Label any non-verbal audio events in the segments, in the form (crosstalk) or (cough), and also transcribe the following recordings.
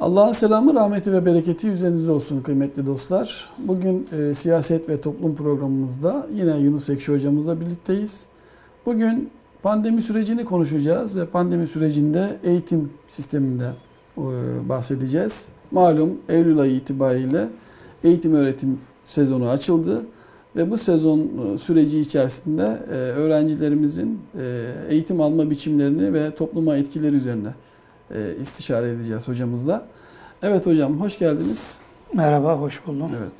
Allah'ın selamı, rahmeti ve bereketi üzerinizde olsun kıymetli dostlar. Bugün e, siyaset ve toplum programımızda yine Yunus Ekşi hocamızla birlikteyiz. Bugün pandemi sürecini konuşacağız ve pandemi sürecinde eğitim sisteminde e, bahsedeceğiz. Malum Eylül ayı itibariyle eğitim öğretim sezonu açıldı ve bu sezon e, süreci içerisinde e, öğrencilerimizin e, eğitim alma biçimlerini ve topluma etkileri üzerine e, istişare edeceğiz hocamızla. Evet hocam hoş geldiniz. Merhaba, hoş buldum. Evet.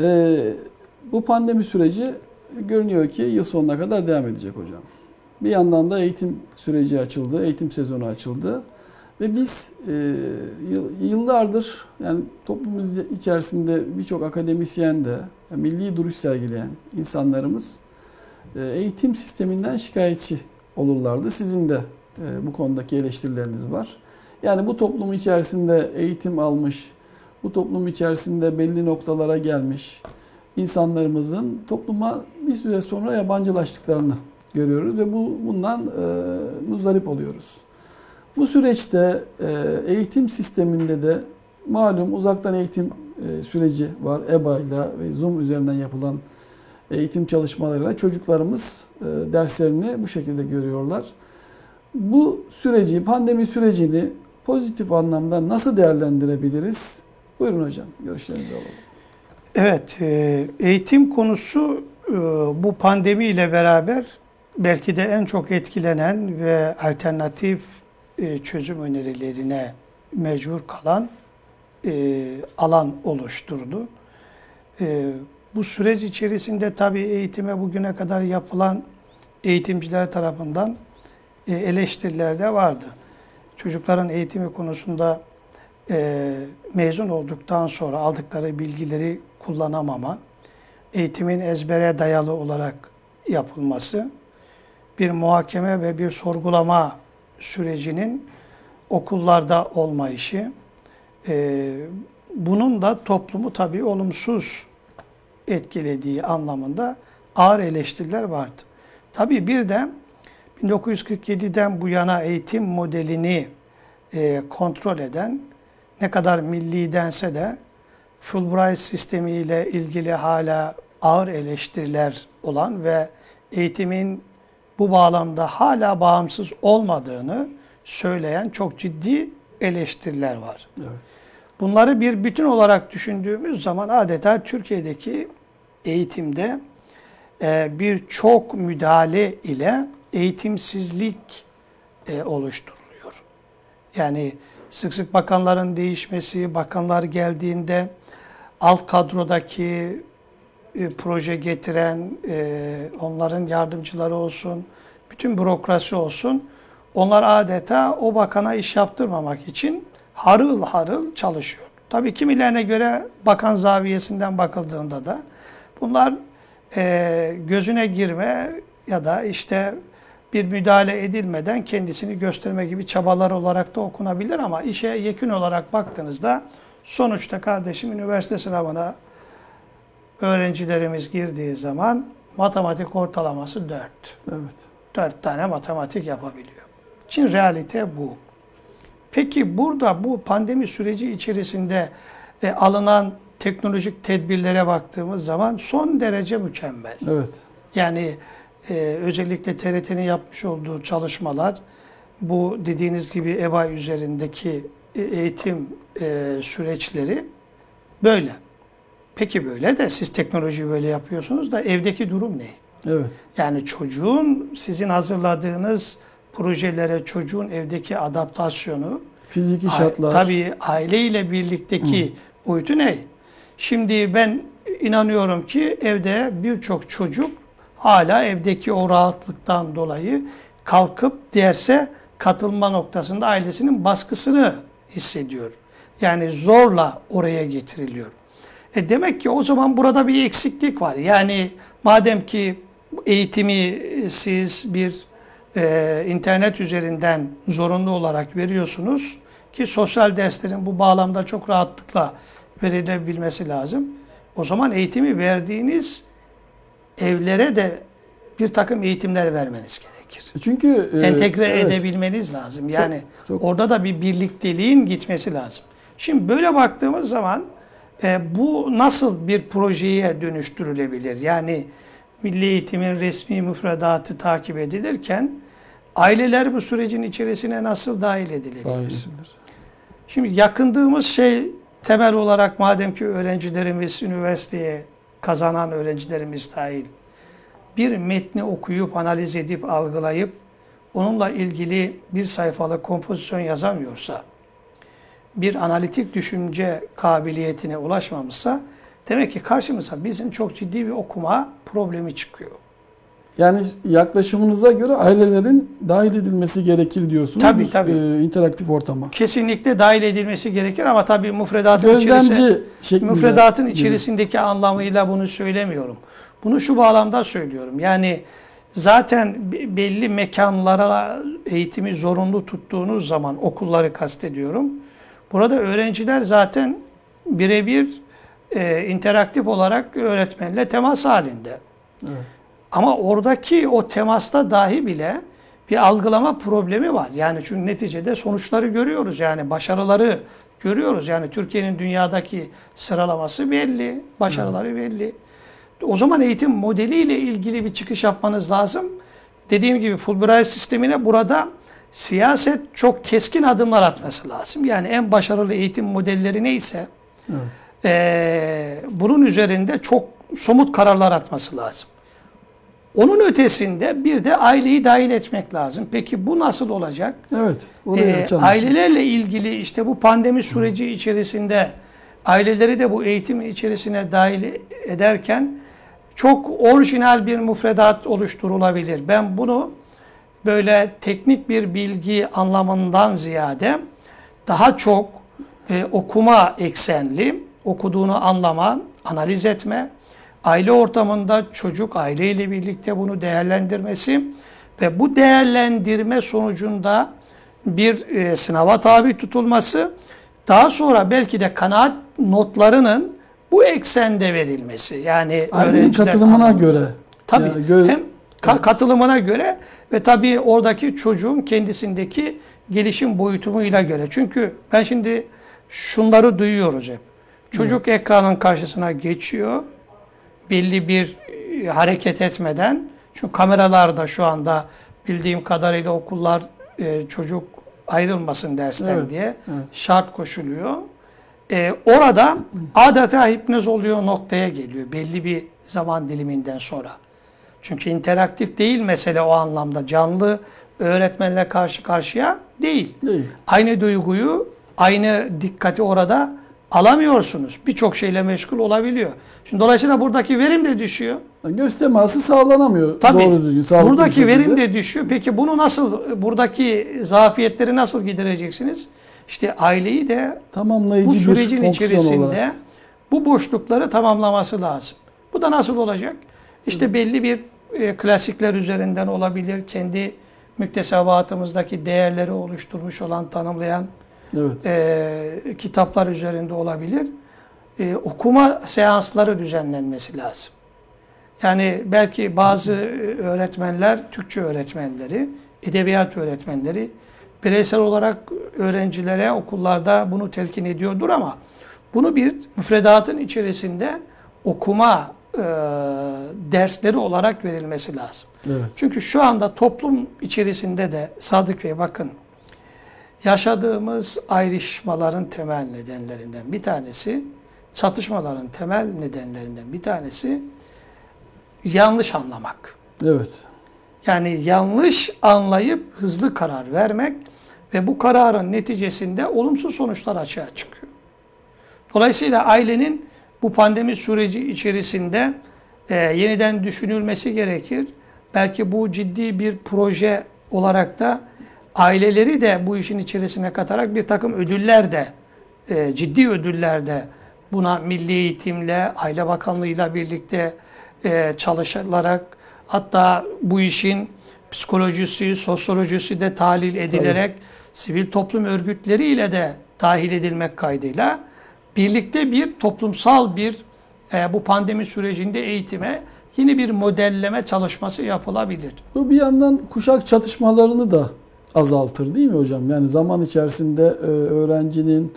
E, bu pandemi süreci görünüyor ki yıl sonuna kadar devam edecek hocam. Bir yandan da eğitim süreci açıldı, eğitim sezonu açıldı. Ve biz e, yıllardır yani toplumumuz içerisinde birçok akademisyen de milli duruş sergileyen insanlarımız e, eğitim sisteminden şikayetçi olurlardı. Sizin de bu konudaki eleştirileriniz var. Yani bu toplum içerisinde eğitim almış, bu toplum içerisinde belli noktalara gelmiş insanlarımızın topluma bir süre sonra yabancılaştıklarını görüyoruz ve bu bundan e, muzdarip oluyoruz. Bu süreçte e, eğitim sisteminde de malum uzaktan eğitim e, süreci var. EBA ile ve Zoom üzerinden yapılan eğitim çalışmalarıyla çocuklarımız e, derslerini bu şekilde görüyorlar. Bu süreci, pandemi sürecini pozitif anlamda nasıl değerlendirebiliriz? Buyurun hocam, görüşlerinizi alalım. Evet, eğitim konusu bu pandemi ile beraber belki de en çok etkilenen ve alternatif e, çözüm önerilerine mecbur kalan e, alan oluşturdu. E, bu süreç içerisinde tabii eğitime bugüne kadar yapılan eğitimciler tarafından eleştiriler de vardı. Çocukların eğitimi konusunda mezun olduktan sonra aldıkları bilgileri kullanamama, eğitimin ezbere dayalı olarak yapılması, bir muhakeme ve bir sorgulama sürecinin okullarda olmayışı, e, bunun da toplumu tabii olumsuz etkilediği anlamında ağır eleştiriler vardı. Tabii bir de 1947'den bu yana eğitim modelini e, kontrol eden ne kadar milli dense de Fulbright sistemiyle ilgili hala ağır eleştiriler olan ve eğitimin bu bağlamda hala bağımsız olmadığını söyleyen çok ciddi eleştiriler var. Evet. Bunları bir bütün olarak düşündüğümüz zaman adeta Türkiye'deki eğitimde e, bir çok müdahale ile eğitimsizlik e, oluşturuluyor. Yani sık sık bakanların değişmesi, bakanlar geldiğinde alt kadrodaki e, proje getiren, e, onların yardımcıları olsun, bütün bürokrasi olsun, onlar adeta o bakana iş yaptırmamak için harıl harıl çalışıyor. Tabii kimilerine göre bakan zaviyesinden bakıldığında da bunlar e, gözüne girme ya da işte bir müdahale edilmeden kendisini gösterme gibi çabalar olarak da okunabilir ama işe yekün olarak baktığınızda sonuçta kardeşim üniversite sınavına öğrencilerimiz girdiği zaman matematik ortalaması 4. Evet. 4 tane matematik yapabiliyor. Çin realite bu. Peki burada bu pandemi süreci içerisinde e, alınan teknolojik tedbirlere baktığımız zaman son derece mükemmel. Evet. Yani e, özellikle TRT'nin yapmış olduğu çalışmalar bu dediğiniz gibi EBA üzerindeki e, eğitim e, süreçleri böyle. Peki böyle de siz teknolojiyi böyle yapıyorsunuz da evdeki durum ne? Evet. Yani çocuğun sizin hazırladığınız projelere çocuğun evdeki adaptasyonu fiziki şartlar tabii aileyle birlikteki Hı. boyutu ne? Şimdi ben inanıyorum ki evde birçok çocuk hala evdeki o rahatlıktan dolayı kalkıp derse katılma noktasında ailesinin baskısını hissediyor. Yani zorla oraya getiriliyor. E demek ki o zaman burada bir eksiklik var. Yani madem ki eğitimi siz bir e, internet üzerinden zorunlu olarak veriyorsunuz ki sosyal derslerin bu bağlamda çok rahatlıkla verilebilmesi lazım. O zaman eğitimi verdiğiniz evlere de bir takım eğitimler vermeniz gerekir. Çünkü e, Entegre evet, edebilmeniz lazım. Yani çok- orada da bir birlikteliğin gitmesi lazım. Şimdi böyle baktığımız zaman e, bu nasıl bir projeye dönüştürülebilir? Yani milli eğitimin resmi müfredatı takip edilirken aileler bu sürecin içerisine nasıl dahil edilebilir? Dahil edilir. Şimdi yakındığımız şey temel olarak madem ki öğrencilerimiz üniversiteye kazanan öğrencilerimiz dahil bir metni okuyup analiz edip algılayıp onunla ilgili bir sayfalık kompozisyon yazamıyorsa bir analitik düşünce kabiliyetine ulaşmamışsa demek ki karşımıza bizim çok ciddi bir okuma problemi çıkıyor. Yani yaklaşımınıza göre ailelerin dahil edilmesi gerekir diyorsunuz. Tabii, tabii. e, interaktif ortama. Kesinlikle dahil edilmesi gerekir ama tabii müfredatın içerisinde Gözlemci şeklinde. müfredatın gibi. içerisindeki anlamıyla bunu söylemiyorum. Bunu şu bağlamda söylüyorum. Yani zaten be- belli mekanlara eğitimi zorunlu tuttuğunuz zaman okulları kastediyorum. Burada öğrenciler zaten birebir e, interaktif olarak öğretmenle temas halinde. Evet. Ama oradaki o temasta dahi bile bir algılama problemi var. Yani çünkü neticede sonuçları görüyoruz. Yani başarıları görüyoruz. Yani Türkiye'nin dünyadaki sıralaması belli, başarıları belli. O zaman eğitim modeliyle ilgili bir çıkış yapmanız lazım. Dediğim gibi Fulbright sistemine burada siyaset çok keskin adımlar atması lazım. Yani en başarılı eğitim modelleri neyse Evet. ee, bunun üzerinde çok somut kararlar atması lazım. Onun ötesinde bir de aileyi dahil etmek lazım. Peki bu nasıl olacak? Evet. Ee, ailelerle ilgili işte bu pandemi süreci içerisinde aileleri de bu eğitim içerisine dahil ederken çok orijinal bir müfredat oluşturulabilir. Ben bunu böyle teknik bir bilgi anlamından ziyade daha çok e, okuma eksenli, okuduğunu anlama, analiz etme, aile ortamında çocuk aileyle birlikte bunu değerlendirmesi ve bu değerlendirme sonucunda bir e, sınava tabi tutulması, daha sonra belki de kanaat notlarının bu eksende verilmesi. Yani Ailenin katılımına anlamında. göre. Tabii. Yani gö- hem ka- katılımına göre ve tabii oradaki çocuğun kendisindeki gelişim boyutumuyla göre. Çünkü ben şimdi şunları duyuyoruz hep. Çocuk ekranın karşısına geçiyor. Belli bir e, hareket etmeden. Çünkü kameralarda şu anda bildiğim kadarıyla okullar e, çocuk ayrılmasın dersten Evet, diye evet. şart koşuluyor. E, orada adeta hipnoz oluyor noktaya geliyor belli bir zaman diliminden sonra. Çünkü interaktif değil mesele o anlamda. Canlı öğretmenle karşı karşıya değil. Değil. Aynı duyguyu, aynı dikkati orada alamıyorsunuz. Birçok şeyle meşgul olabiliyor. Şimdi dolayısıyla buradaki verim de düşüyor. Göz teması sağlanamıyor Tabii. doğru düzgün. Buradaki şekilde. verim de düşüyor. Peki bunu nasıl, buradaki zafiyetleri nasıl gidereceksiniz? İşte aileyi de tamamlayıcı bu sürecin içerisinde olarak. bu boşlukları tamamlaması lazım. Bu da nasıl olacak? İşte belli bir e, klasikler üzerinden olabilir. Kendi müktesebatımızdaki değerleri oluşturmuş olan, tanımlayan Evet. e, kitaplar üzerinde olabilir. E, okuma seansları düzenlenmesi lazım. Yani belki bazı öğretmenler, Türkçe öğretmenleri, edebiyat öğretmenleri bireysel olarak öğrencilere okullarda bunu telkin ediyordur ama bunu bir müfredatın içerisinde okuma e, dersleri olarak verilmesi lazım. Evet. Çünkü şu anda toplum içerisinde de Sadık Bey bakın yaşadığımız ayrışmaların temel nedenlerinden bir tanesi, çatışmaların temel nedenlerinden bir tanesi yanlış anlamak. Evet. Yani yanlış anlayıp hızlı karar vermek ve bu kararın neticesinde olumsuz sonuçlar açığa çıkıyor. Dolayısıyla ailenin bu pandemi süreci içerisinde e, yeniden düşünülmesi gerekir. Belki bu ciddi bir proje olarak da aileleri de bu işin içerisine katarak bir takım ödüller de, e, ciddi ödüller de buna Milli Eğitimle, Aile Bakanlığı'yla birlikte e, çalışılarak hatta bu işin psikolojisi, sosyolojisi de tahlil edilerek sivil toplum örgütleriyle de dahil edilmek kaydıyla birlikte bir toplumsal bir e, bu pandemi sürecinde eğitime yeni bir modelleme çalışması yapılabilir. Bu bir yandan kuşak çatışmalarını da azaltır değil mi hocam? Yani zaman içerisinde e, öğrencinin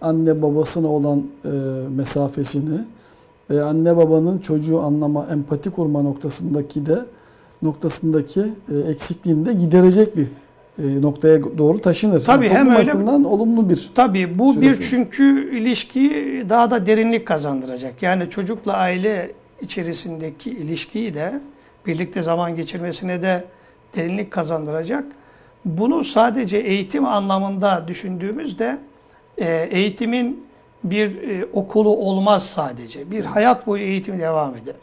anne babasına olan e, mesafesini ve anne babanın çocuğu anlama, empati kurma noktasındaki de noktasındaki e, eksikliğini de giderecek bir e, noktaya doğru taşınır. Tabii, Yani hem öyle- olumlu bir Tabii bu bir çünkü ilişkiyi daha da derinlik kazandıracak. Yani çocukla aile içerisindeki ilişkiyi de birlikte zaman geçirmesine de derinlik kazandıracak. Bunu sadece eğitim anlamında düşündüğümüzde e, eğitimin bir e, okulu olmaz sadece. Bir hayat boyu eğitim devam eder.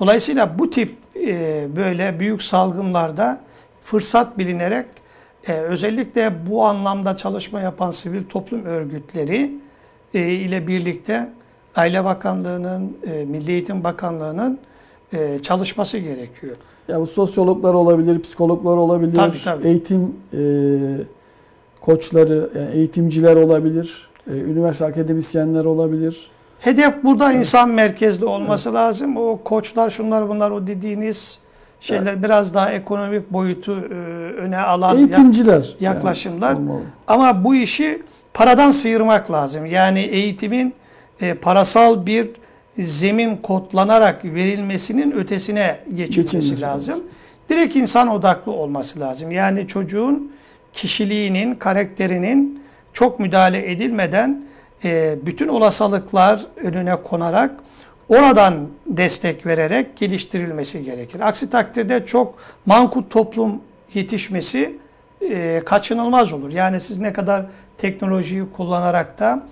Dolayısıyla bu tip e, böyle büyük salgınlarda fırsat bilinerek özellikle bu anlamda çalışma yapan sivil toplum örgütleri ile birlikte Aile Bakanlığı'nın, Milli Eğitim Bakanlığı'nın çalışması gerekiyor. Ya bu sosyologlar olabilir, psikologlar olabilir, Tabii, tabii. eğitim e, koçları, yani eğitimciler olabilir, e, üniversite akademisyenler olabilir. Hedef burada insan merkezli olması lazım. O koçlar, şunlar bunlar o dediğiniz şeyler biraz daha ekonomik boyutu e, öne alan Eğitimciler. yaklaşımlar. yani olmalı. Ama bu işi paradan sıyırmak lazım. Yani eğitimin e, parasal bir zemin kodlanarak verilmesinin ötesine geçilmesi Geçilmesi lazım. lazım. Direkt insan odaklı olması lazım. Yani çocuğun kişiliğinin, karakterinin çok müdahale edilmeden e, bütün olasılıklar önüne konarak oradan destek vererek geliştirilmesi gerekir. Aksi takdirde çok mankut toplum yetişmesi e, kaçınılmaz olur. Yani siz ne kadar teknolojiyi kullanarak da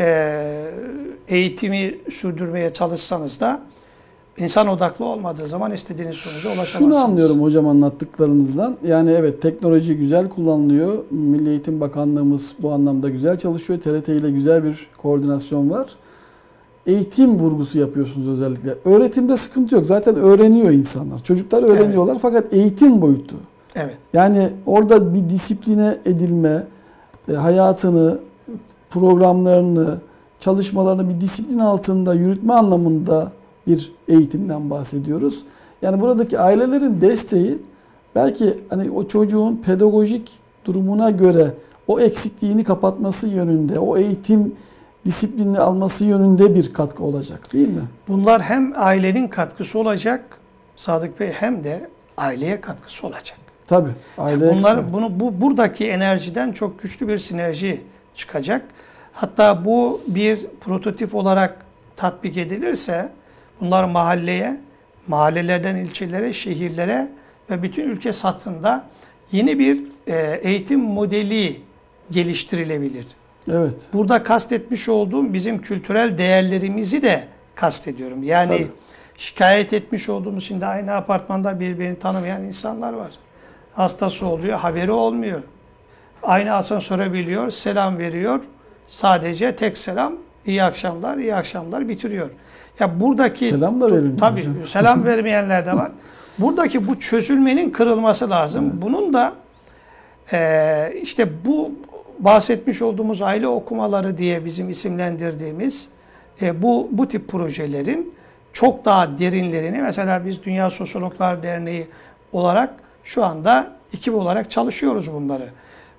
e, eğitimi sürdürmeye çalışsanız da insan odaklı olmadığı zaman istediğiniz sonuca ulaşamazsınız. Şunu anlıyorum hocam anlattıklarınızdan. Yani evet teknoloji güzel kullanılıyor. Milli Eğitim Bakanlığımız bu anlamda güzel çalışıyor. TRT ile güzel bir koordinasyon var. Eğitim vurgusu yapıyorsunuz özellikle. Öğretimde sıkıntı yok. Zaten öğreniyor insanlar. Çocuklar öğreniyorlar fakat eğitim boyutu. Evet. Yani orada bir disipline edilme, e, hayatını, programlarını, çalışmalarını bir disiplin altında yürütme anlamında bir eğitimden bahsediyoruz. Yani buradaki ailelerin desteği belki hani o çocuğun pedagojik durumuna göre o eksikliğini kapatması yönünde, o eğitim disiplinini alması yönünde bir katkı olacak değil mi? Bunlar hem ailenin katkısı olacak Sadık Bey hem de aileye katkısı olacak. Tabii. Aile Bunlar bunu bu buradaki enerjiden çok güçlü bir sinerji çıkacak. Hatta bu bir prototip olarak tatbik edilirse bunlar mahalleye, mahallelerden ilçelere, şehirlere ve bütün ülke satında yeni bir e, eğitim modeli geliştirilebilir. Evet. Burada kastetmiş olduğum bizim kültürel değerlerimizi de kastediyorum. Yani Tabii. şikayet etmiş olduğumuz şimdi aynı apartmanda birbirini tanımayan insanlar var. Hastası oluyor, haberi olmuyor. Aynı asansöre biliyor, selam veriyor. Sadece tek selam, iyi akşamlar, iyi akşamlar bitiriyor. Ya buradaki Selam da verilmiyor Tabii hocam. selam (laughs) vermeyenler de var. Buradaki bu çözülmenin kırılması lazım. Bunun da eee, işte bu bahsetmiş olduğumuz aile okumaları diye bizim isimlendirdiğimiz e, bu bu tip projelerin çok daha derinlerini mesela biz Dünya Sosyologlar Derneği olarak şu anda ekip olarak çalışıyoruz bunları.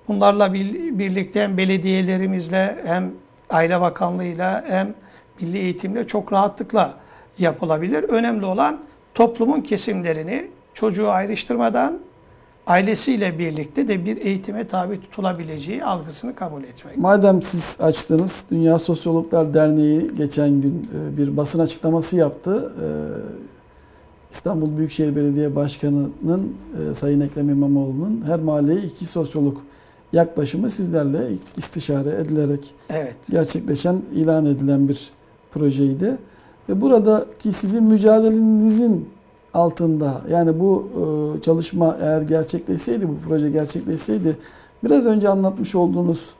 Bunlarla bir- birlikte hem belediyelerimizle hem Aile Bakanlığı'yla hem Milli Eğitimle çok rahatlıkla yapılabilir. Önemli olan toplumun kesimlerini çocuğu ayrıştırmadan ailesiyle birlikte de bir eğitime tabi tutulabileceği algısını kabul etmek. Madem siz açtınız, Dünya Sosyologlar Derneği geçen gün e, bir basın açıklaması yaptı. E, İstanbul Büyükşehir Belediye Başkanı'nın e, Sayın Ekrem İmamoğlu'nun her mahalleye iki sosyolog yaklaşımı sizlerle istişare edilerek Evet. gerçekleşen, ilan edilen bir projeydi. Ve buradaki sizin mücadelenizin altında yani bu e, çalışma eğer gerçekleşseydi, bu proje gerçekleşseydi biraz önce anlatmış olduğunuz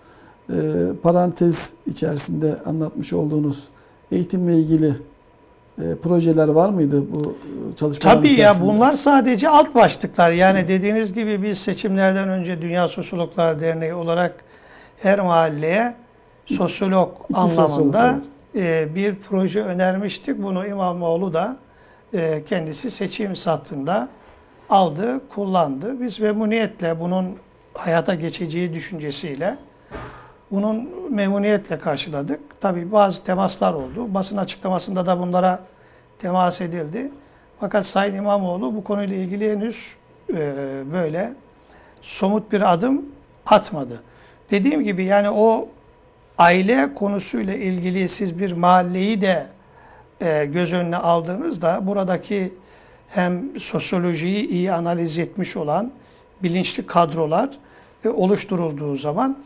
e, parantez içerisinde anlatmış olduğunuz eğitimle ilgili e, projeler var mıydı bu e, çalışmaların Tabii ya içerisinde? bunlar sadece alt başlıklar. Yani dediğiniz gibi biz seçimlerden önce Dünya Sosyologlar Derneği olarak her mahalleye sosyolog İki anlamında sosyolog, e, bir proje önermiştik. Bunu İmamoğlu da e, kendisi seçim sattığında aldı, kullandı. Biz memnuniyetle bunun hayata geçeceği düşüncesiyle bunun memnuniyetle karşıladık. Tabii bazı temaslar oldu. Basın açıklamasında da bunlara temas edildi. Fakat Sayın İmamoğlu bu konuyla ilgili henüz e, böyle somut bir adım atmadı. Dediğim gibi yani o aile konusuyla ilgili siz bir mahalleyi de e, göz önüne aldığınızda buradaki hem sosyolojiyi iyi analiz etmiş olan bilinçli kadrolar e, oluşturulduğu zaman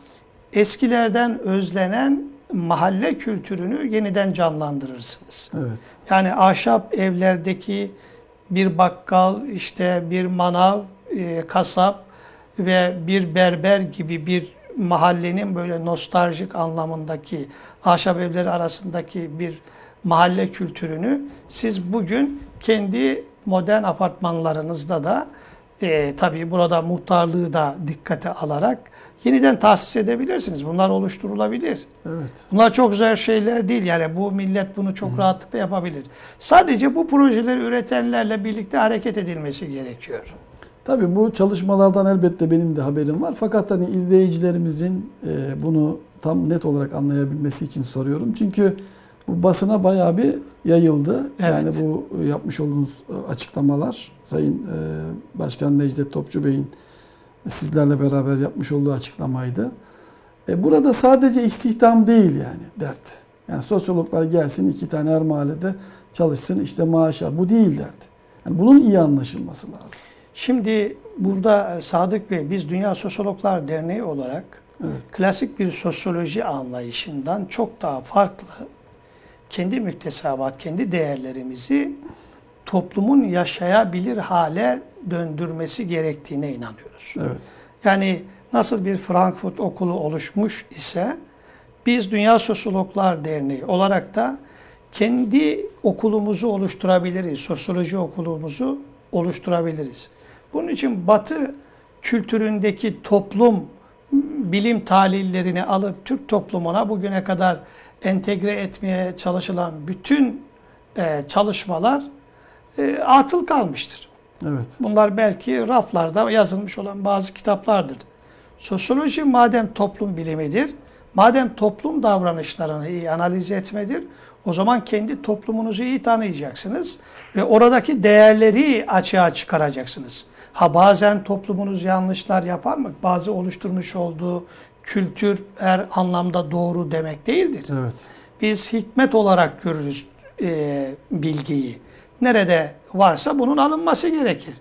eskilerden özlenen mahalle kültürünü yeniden canlandırırsınız. Evet. Yani ahşap evlerdeki bir bakkal, işte bir manav, e, kasap ve bir berber gibi bir mahallenin böyle nostaljik anlamındaki ahşap evleri arasındaki bir mahalle kültürünü siz bugün kendi modern apartmanlarınızda da e, tabii burada muhtarlığı da dikkate alarak yeniden tahsis edebilirsiniz. Bunlar oluşturulabilir. Evet. Bunlar çok güzel şeyler değil. Yani bu millet bunu çok rahatlıkla yapabilir. Sadece bu projeleri üretenlerle birlikte hareket edilmesi gerekiyor. Tabii bu çalışmalardan elbette benim de haberim var. Fakat hani izleyicilerimizin e, bunu tam net olarak anlayabilmesi için soruyorum. Çünkü bu basına bayağı bir yayıldı. Evet. Yani bu yapmış olduğunuz e, açıklamalar Sayın e, Başkan Necdet Topçu Bey'in sizlerle beraber yapmış olduğu açıklamaydı. E, burada sadece istihdam değil yani dert. Yani sosyologlar gelsin iki tane her mahallede çalışsın işte maaş al. Bu değil dert. Yani bunun iyi anlaşılması lazım. Şimdi burada e, Sadık Bey biz Dünya Sosyologlar Derneği olarak Evet. klasik bir sosyoloji anlayışından çok daha farklı kendi müktesebat, kendi değerlerimizi toplumun yaşayabilir hale döndürmesi gerektiğine inanıyoruz. Evet. Yani nasıl bir Frankfurt okulu oluşmuş ise biz Dünya Sosyologlar Derneği olarak da kendi okulumuzu oluşturabiliriz. Sosyoloji okulumuzu oluşturabiliriz. Bunun için Batı kültüründeki toplum bilim tahlillerini alıp Türk toplumuna bugüne kadar entegre etmeye çalışılan bütün e, çalışmalar e, atıl kalmıştır. Evet. Bunlar belki raflarda yazılmış olan bazı kitaplardır. Sosyoloji madem toplum bilimidir, madem toplum davranışlarını iyi analiz etmedir, o zaman kendi toplumunuzu iyi tanıyacaksınız ve oradaki değerleri açığa çıkaracaksınız. Ha bazen toplumunuz yanlışlar yapar mı? Bazı oluşturmuş olduğu kültür her anlamda doğru demek değildir. Evet. Biz hikmet olarak görürüz e, bilgiyi. Nerede varsa bunun alınması gerekir.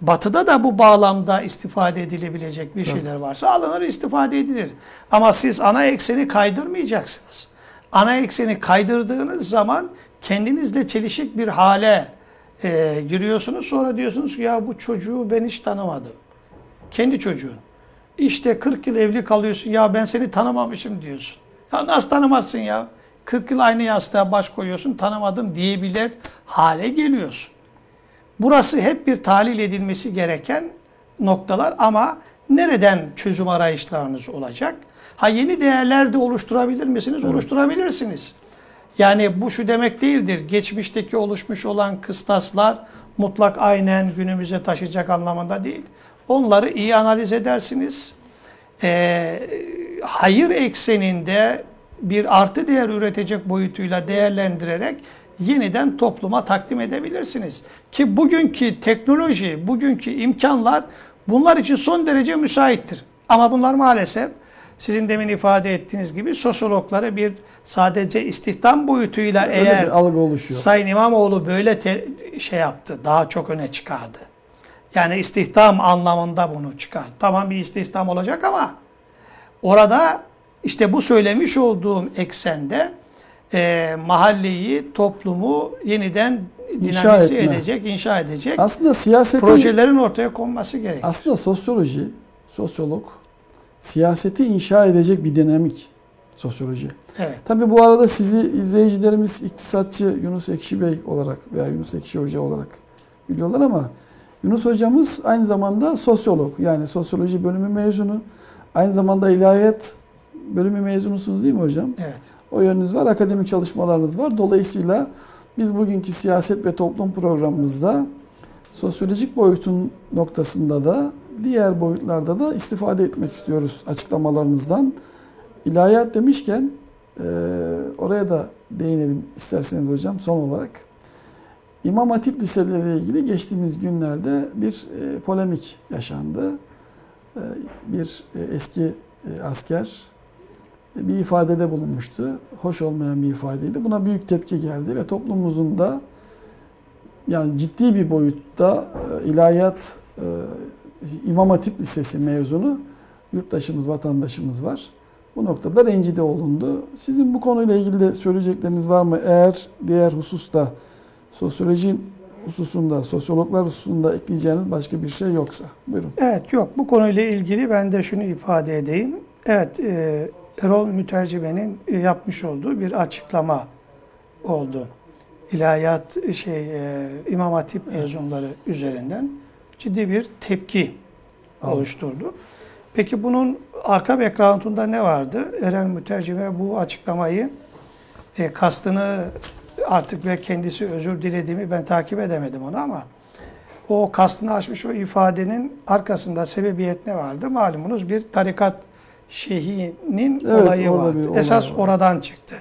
Batı'da da bu bağlamda istifade edilebilecek bir şeyler varsa alınır, istifade edilir. Ama siz ana ekseni kaydırmayacaksınız. Ana ekseni kaydırdığınız zaman kendinizle çelişik bir hale e, giriyorsunuz. Sonra diyorsunuz ki ya bu çocuğu ben hiç tanımadım. Kendi çocuğun. İşte 40 yıl evli kalıyorsun ya ben seni tanımamışım diyorsun. Ya nasıl tanımazsın ya? 40 yıl aynı yastığa baş koyuyorsun tanımadım diyebilir hale geliyorsun. Burası hep bir tahlil edilmesi gereken noktalar ama nereden çözüm arayışlarınız olacak? Ha yeni değerler de oluşturabilir misiniz? Oluşturabilirsiniz. Yani bu şu demek değildir. Geçmişteki oluşmuş olan kıstaslar mutlak aynen günümüze taşıyacak anlamında değil. Onları iyi analiz edersiniz. Ee, hayır ekseninde bir artı değer üretecek boyutuyla değerlendirerek yeniden topluma takdim edebilirsiniz. Ki bugünkü teknoloji, bugünkü imkanlar bunlar için son derece müsaittir. Ama bunlar maalesef sizin demin ifade ettiğiniz gibi sosyologları bir sadece istihdam boyutuyla Öyle eğer bir algı oluşuyor. Sayın İmamoğlu böyle te- şey yaptı, daha çok öne çıkardı. Yani istihdam anlamında bunu çıkar. Tamam bir istihdam olacak ama orada işte bu söylemiş olduğum eksende e, mahalleyi, toplumu yeniden İnşa dinamize etme. edecek, inşa edecek Aslında siyasetin projelerin ortaya konması gerekiyor. aslında sosyoloji, sosyolog siyaseti inşa edecek bir dinamik sosyoloji. Evet. Tabii bu arada sizi izleyicilerimiz iktisatçı Yunus Ekşi Bey olarak veya Yunus Ekşi Hoca olarak biliyorlar ama Yunus hocamız aynı zamanda sosyolog. Yani sosyoloji bölümü mezunu. Aynı zamanda ilahiyat bölümü mezunusunuz değil mi hocam? Evet. O yönünüz var, akademik çalışmalarınız var. Dolayısıyla Biz bugünkü siyaset ve toplum programımızda sosyolojik boyutun noktasında da diğer boyutlarda da istifade etmek istiyoruz açıklamalarınızdan. İlahiyat demişken e, oraya da değinelim isterseniz hocam son olarak. İmam Hatip liseleriyle ilgili geçtiğimiz günlerde bir e, polemik yaşandı. E, bir e, eski e, asker bir ifadede bulunmuştu. Hoş olmayan bir ifadeydi. Buna büyük tepki geldi ve toplumumuzun da yani ciddi bir boyutta e, ilahiyat e, İmam Hatip Lisesi mezunu yurttaşımız, vatandaşımız var. Bu noktada rencide olundu. Sizin bu konuyla ilgili de söyleyecekleriniz var mı? Eğer diğer hususta sosyoloji hususunda, sosyologlar hususunda ekleyeceğiniz başka bir şey yoksa. Buyurun. Evet yok bu konuyla ilgili ben de şunu ifade edeyim. Evet e, Erol Mütercibe'nin e, yapmış olduğu bir açıklama oldu. İlahiyat şey e, İmam Hatip mezunları üzerinden ciddi bir tepki oluşturdu. Peki bunun arka background'unda ne vardı? Eren Mütercime bu açıklamayı e, kastını artık ve kendisi özür dilediğimi ben takip edemedim onu ama o kastını aşmış o ifadenin arkasında sebebiyet ne vardı? Malumunuz bir tarikat şeyhinin Evet, olayı vardı. bir olay Esas var. oradan çıktı.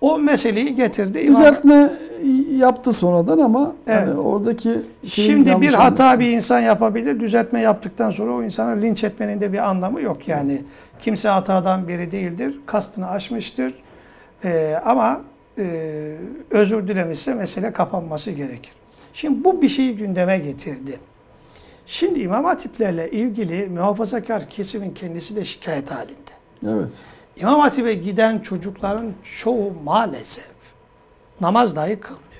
O meseleyi getirdi. İmam- Düzeltme yaptı sonradan ama Evet. yani oradaki Şimdi bir hata bir insan yapabilir. Düzeltme yaptıktan sonra o insanı linç etmenin de bir anlamı yok. Yani kimse hatadan biri değildir. Kastını aşmıştır. Ee, ama e, özür dilemişse mesele kapanması gerekir. Şimdi bu bir şeyi gündeme getirdi. Şimdi İmam Hatiplerle ilgili muhafazakar kesimin kendisi de şikayet halinde. Evet. İmam Hatip'e giden çocukların çoğu maalesef namaz dahi kılmıyor.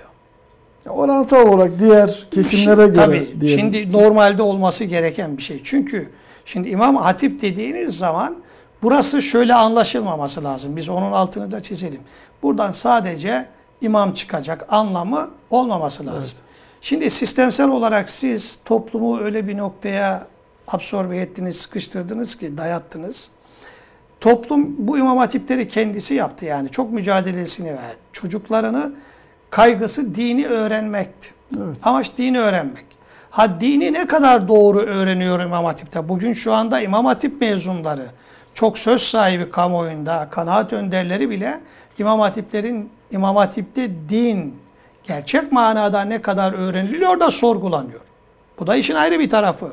Oransal olarak diğer kesimlere Şimdi- göre Tabii. diyelim. Şimdi normalde olması gereken bir şey. Çünkü şimdi İmam Hatip dediğiniz zaman burası şöyle anlaşılmaması lazım. Biz onun altını da çizelim. Buradan sadece imam çıkacak anlamı olmaması lazım. Evet. Şimdi sistemsel olarak siz toplumu öyle bir noktaya absorbe ettiniz, sıkıştırdınız ki dayattınız. Toplum bu imam hatipleri kendisi yaptı yani. Çok mücadelesini verdi. Çocuklarını kaygısı dini öğrenmekti. Evet. Amaç dini öğrenmek. Ha dini ne kadar doğru öğreniyor İmam Hatip'te? Bugün şu anda İmam Hatip mezunları, çok söz sahibi kamuoyunda, kanaat önderleri bile İmam Hatiplerin İmam Hatip'te din gerçek manada ne kadar öğreniliyor da sorgulanıyor. Bu da işin ayrı bir tarafı.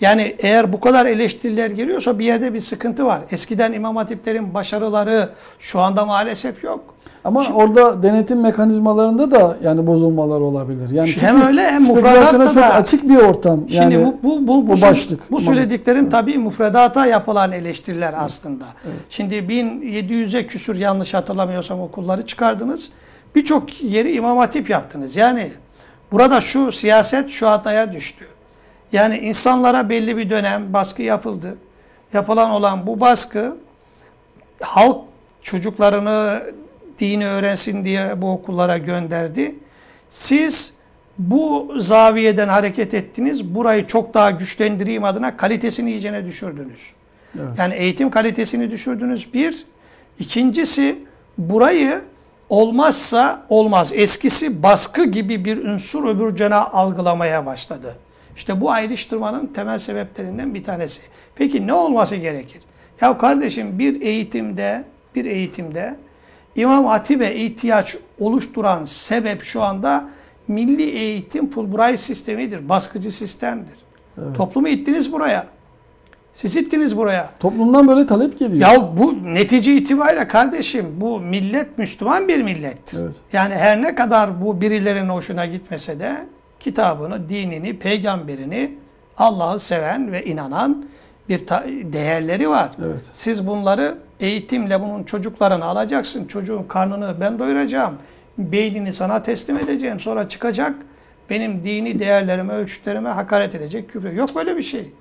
Yani eğer bu kadar eleştiriler geliyorsa bir yerde bir sıkıntı var. Eskiden İmam Hatiplerin başarıları şu anda maalesef yok. Ama Şimdi- orada denetim mekanizmalarında da yani bozulmalar olabilir. Yani Hem öyle hem spekülasyona müfredatta çok da- açık bir ortam. Yani Şimdi bu bu bu, bu, bu başlık. bu söylediklerim tabii müfredata yapılan eleştiriler aslında. Evet. Şimdi 1700'e küsür yanlış hatırlamıyorsam okulları çıkardınız. Birçok yeri imam hatip yaptınız. Yani burada şu siyaset şu hataya düştü. Yani insanlara belli bir dönem baskı yapıldı. Yapılan olan bu baskı halk çocuklarını dini öğrensin diye bu okullara gönderdi. Siz bu zaviyeden hareket ettiniz. Burayı çok daha güçlendireyim adına kalitesini iyicene düşürdünüz. Evet. Yani eğitim kalitesini düşürdünüz bir. İkincisi burayı olmazsa olmaz. Eskisi baskı gibi bir unsur öbür cana algılamaya başladı. İşte bu ayrıştırmanın temel sebeplerinden bir tanesi. Peki ne olması gerekir? Ya kardeşim bir eğitimde bir eğitimde İmam Hatip'e ihtiyaç oluşturan sebep şu anda milli eğitim Fulbright sistemidir. Baskıcı sistemdir. Evet. Toplumu ittiniz buraya. Siz ittiniz buraya. Toplumdan böyle talep geliyor. Ya bu netice itibariyle kardeşim bu millet Müslüman bir millettir. Evet. Yani her ne kadar bu birilerinin hoşuna gitmese de kitabını, dinini, peygamberini Allah'ı seven ve inanan bir değerleri var. Evet. Siz bunları eğitimle bunun çocuklarını alacaksın. Çocuğun karnını ben doyuracağım. Beynini sana teslim edeceğim. Sonra çıkacak. Benim dini değerlerime, ölçütlerime hakaret edecek küfür. Yok böyle bir şey.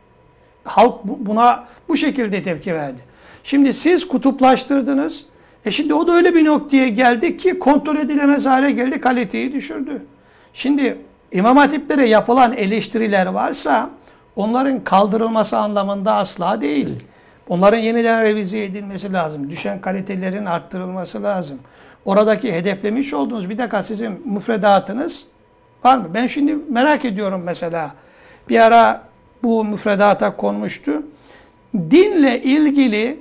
Halk bu- buna bu şekilde tepki verdi. Şimdi siz kutuplaştırdınız. E şimdi o da öyle bir noktaya geldi ki kontrol edilemez hale geldi, kaliteyi düşürdü. Şimdi İmam Hatiplere yapılan eleştiriler varsa onların kaldırılması anlamında asla değil. Onların yeniden revize edilmesi lazım. Düşen kalitelerin arttırılması lazım. Oradaki hedeflemiş olduğunuz bir dakika sizin müfredatınız var mı? Ben şimdi merak ediyorum mesela. Bir ara bu müfredata konmuştu. Dinle ilgili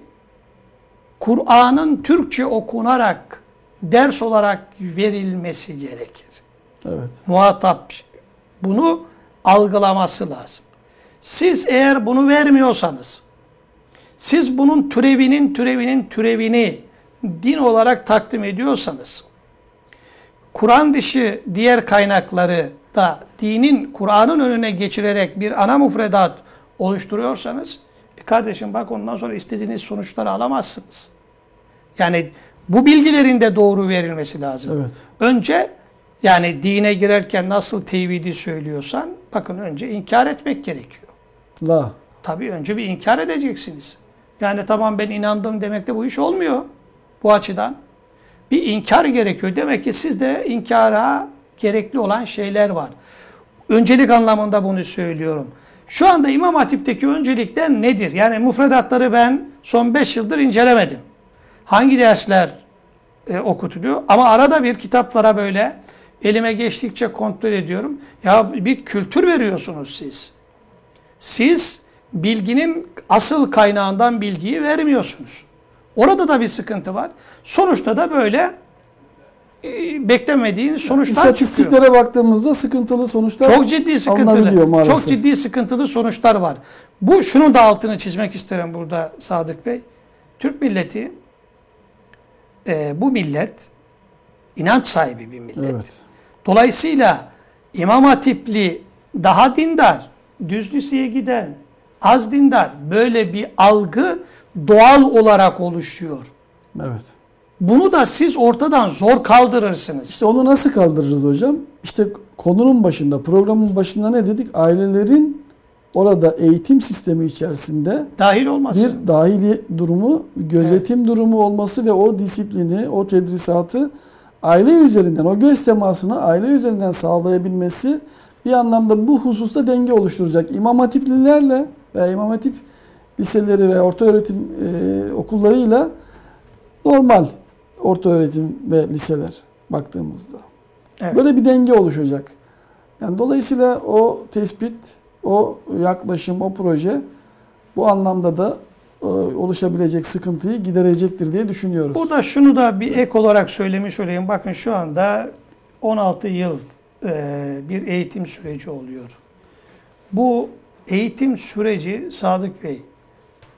Kur'an'ın Türkçe okunarak ders olarak verilmesi gerekir. Evet. Muhatap bunu algılaması lazım. Siz eğer bunu vermiyorsanız, siz bunun türevinin türevinin türevini din olarak takdim ediyorsanız, Kur'an dışı diğer kaynakları da dinin Kur'an'ın önüne geçirerek bir ana mufredat oluşturuyorsanız, e kardeşim bak ondan sonra istediğiniz sonuçları alamazsınız. Yani bu bilgilerin de doğru verilmesi lazım. Evet. Önce yani dine girerken nasıl tevhidi söylüyorsan bakın önce inkar etmek gerekiyor. La. Tabii önce bir inkar edeceksiniz. Yani tamam ben inandım demekle bu iş olmuyor bu açıdan. Bir inkar gerekiyor. Demek ki sizde inkara gerekli olan şeyler var. Öncelik anlamında bunu söylüyorum. Şu anda İmam Hatip'teki öncelikler nedir? Yani müfredatları ben son 5 yıldır incelemedim. Hangi dersler e, okutuluyor? Ama arada bir kitaplara böyle elime geçtikçe kontrol ediyorum. Ya bir kültür veriyorsunuz siz. Siz bilginin asıl kaynağından bilgiyi vermiyorsunuz. Orada da bir sıkıntı var. Sonuçta da böyle beklemediğin sonuçlar çıkıyor. İstatistiklere baktığımızda sıkıntılı sonuçlar Çok ciddi sıkıntılı. Çok ciddi sıkıntılı sonuçlar var. Bu şunun da altını çizmek isterim burada Sadık Bey. Türk milleti e, bu millet inanç sahibi bir millet. Evet. Dolayısıyla İmam Hatipli daha dindar, düz liseye giden, az dindar böyle bir algı doğal olarak oluşuyor. Evet. Bunu da siz ortadan zor kaldırırsınız. İşte onu nasıl kaldırırız hocam? İşte konunun başında, programın başında ne dedik? Ailelerin orada eğitim sistemi içerisinde Dahil olmasın. bir dahili durumu, gözetim durumu olması ve o disiplini, o tedrisatı aile üzerinden, o göz temasını aile üzerinden sağlayabilmesi bir anlamda bu hususta denge oluşturacak. İmam Hatiplilerle veya İmam Hatip liseleri ve orta öğretim e, okullarıyla normal orta öğretim ve liseler baktığımızda. Evet. Böyle bir denge oluşacak. Yani dolayısıyla o tespit, o yaklaşım, o proje bu anlamda da e, oluşabilecek sıkıntıyı giderecektir diye düşünüyoruz. Burada şunu da bir ek olarak söylemiş olayım. Bakın şu anda 16 yıl e, bir eğitim süreci oluyor. Bu eğitim süreci Sadık Bey,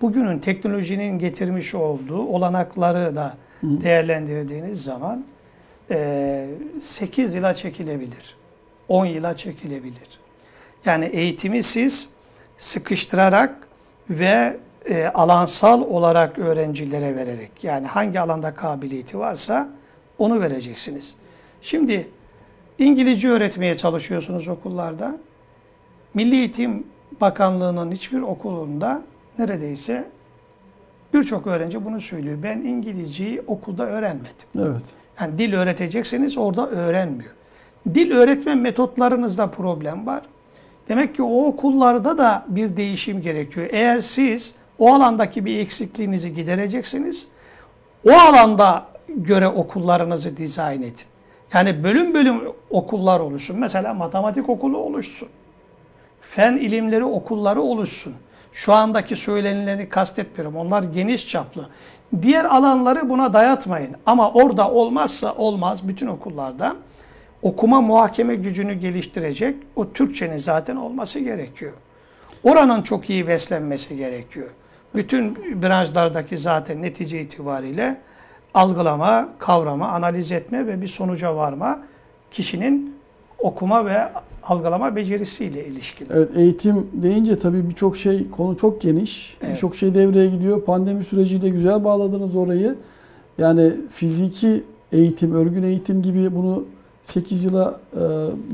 bugünün teknolojinin getirmiş olduğu olanakları da değerlendirdiğiniz zaman e, 8 yıla çekilebilir. 10 yıla çekilebilir. Yani eğitimi siz sıkıştırarak ve e, alansal olarak öğrencilere vererek yani hangi alanda kabiliyeti varsa onu vereceksiniz. Şimdi İngilizce öğretmeye çalışıyorsunuz okullarda. Milli Eğitim Bakanlığı'nın hiçbir okulunda neredeyse birçok öğrenci bunu söylüyor. Ben İngilizceyi okulda öğrenmedim. Evet. Yani dil öğretecekseniz orada öğrenmiyor. Dil öğretme metotlarınızda problem var. Demek ki o okullarda da bir değişim gerekiyor. Eğer siz o alandaki bir eksikliğinizi gidereceksiniz, o alanda göre okullarınızı dizayn edin. Yani bölüm bölüm okullar oluşsun. Mesela matematik okulu oluşsun. Fen ilimleri okulları oluşsun. Şu andaki söylenileni kastetmiyorum. Onlar geniş çaplı. Diğer alanları buna dayatmayın. Ama orada olmazsa olmaz bütün okullarda okuma muhakeme gücünü geliştirecek o Türkçenin zaten olması gerekiyor. Oranın çok iyi beslenmesi gerekiyor. Bütün branşlardaki zaten netice itibariyle algılama, kavrama, analiz etme ve bir sonuca varma kişinin okuma ve algılama becerisiyle ilişkili. Evet eğitim deyince tabii birçok şey konu çok geniş. Evet. Birçok şey devreye gidiyor. Pandemi süreciyle güzel bağladınız orayı. Yani fiziki eğitim, örgün eğitim gibi bunu 8 yıla e,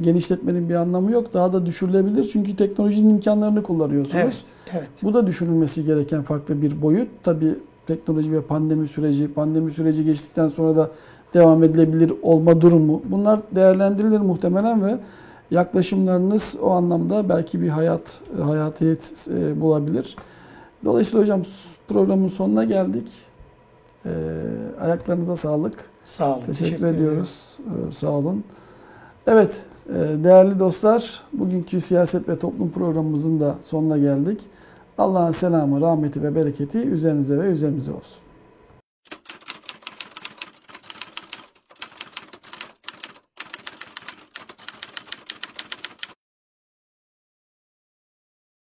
genişletmenin bir anlamı yok. Daha da düşürülebilir. Çünkü teknolojinin imkanlarını kullanıyorsunuz. Evet, evet. Bu da düşünülmesi gereken farklı bir boyut. Tabii teknoloji ve pandemi süreci, pandemi süreci geçtikten sonra da devam edilebilir olma durumu. Bunlar değerlendirilir muhtemelen ve yaklaşımlarınız o anlamda belki bir hayat hayatiyet e, bulabilir. Dolayısıyla hocam programın sonuna geldik. Ee, ayaklarınıza sağlık. Sağ olun. Teşekkür, ederim. ediyoruz. Ee, sağ olun. Evet, e, değerli dostlar, bugünkü siyaset ve toplum programımızın da sonuna geldik. Allah'ın selamı, rahmeti ve bereketi üzerinize ve üzerimize olsun.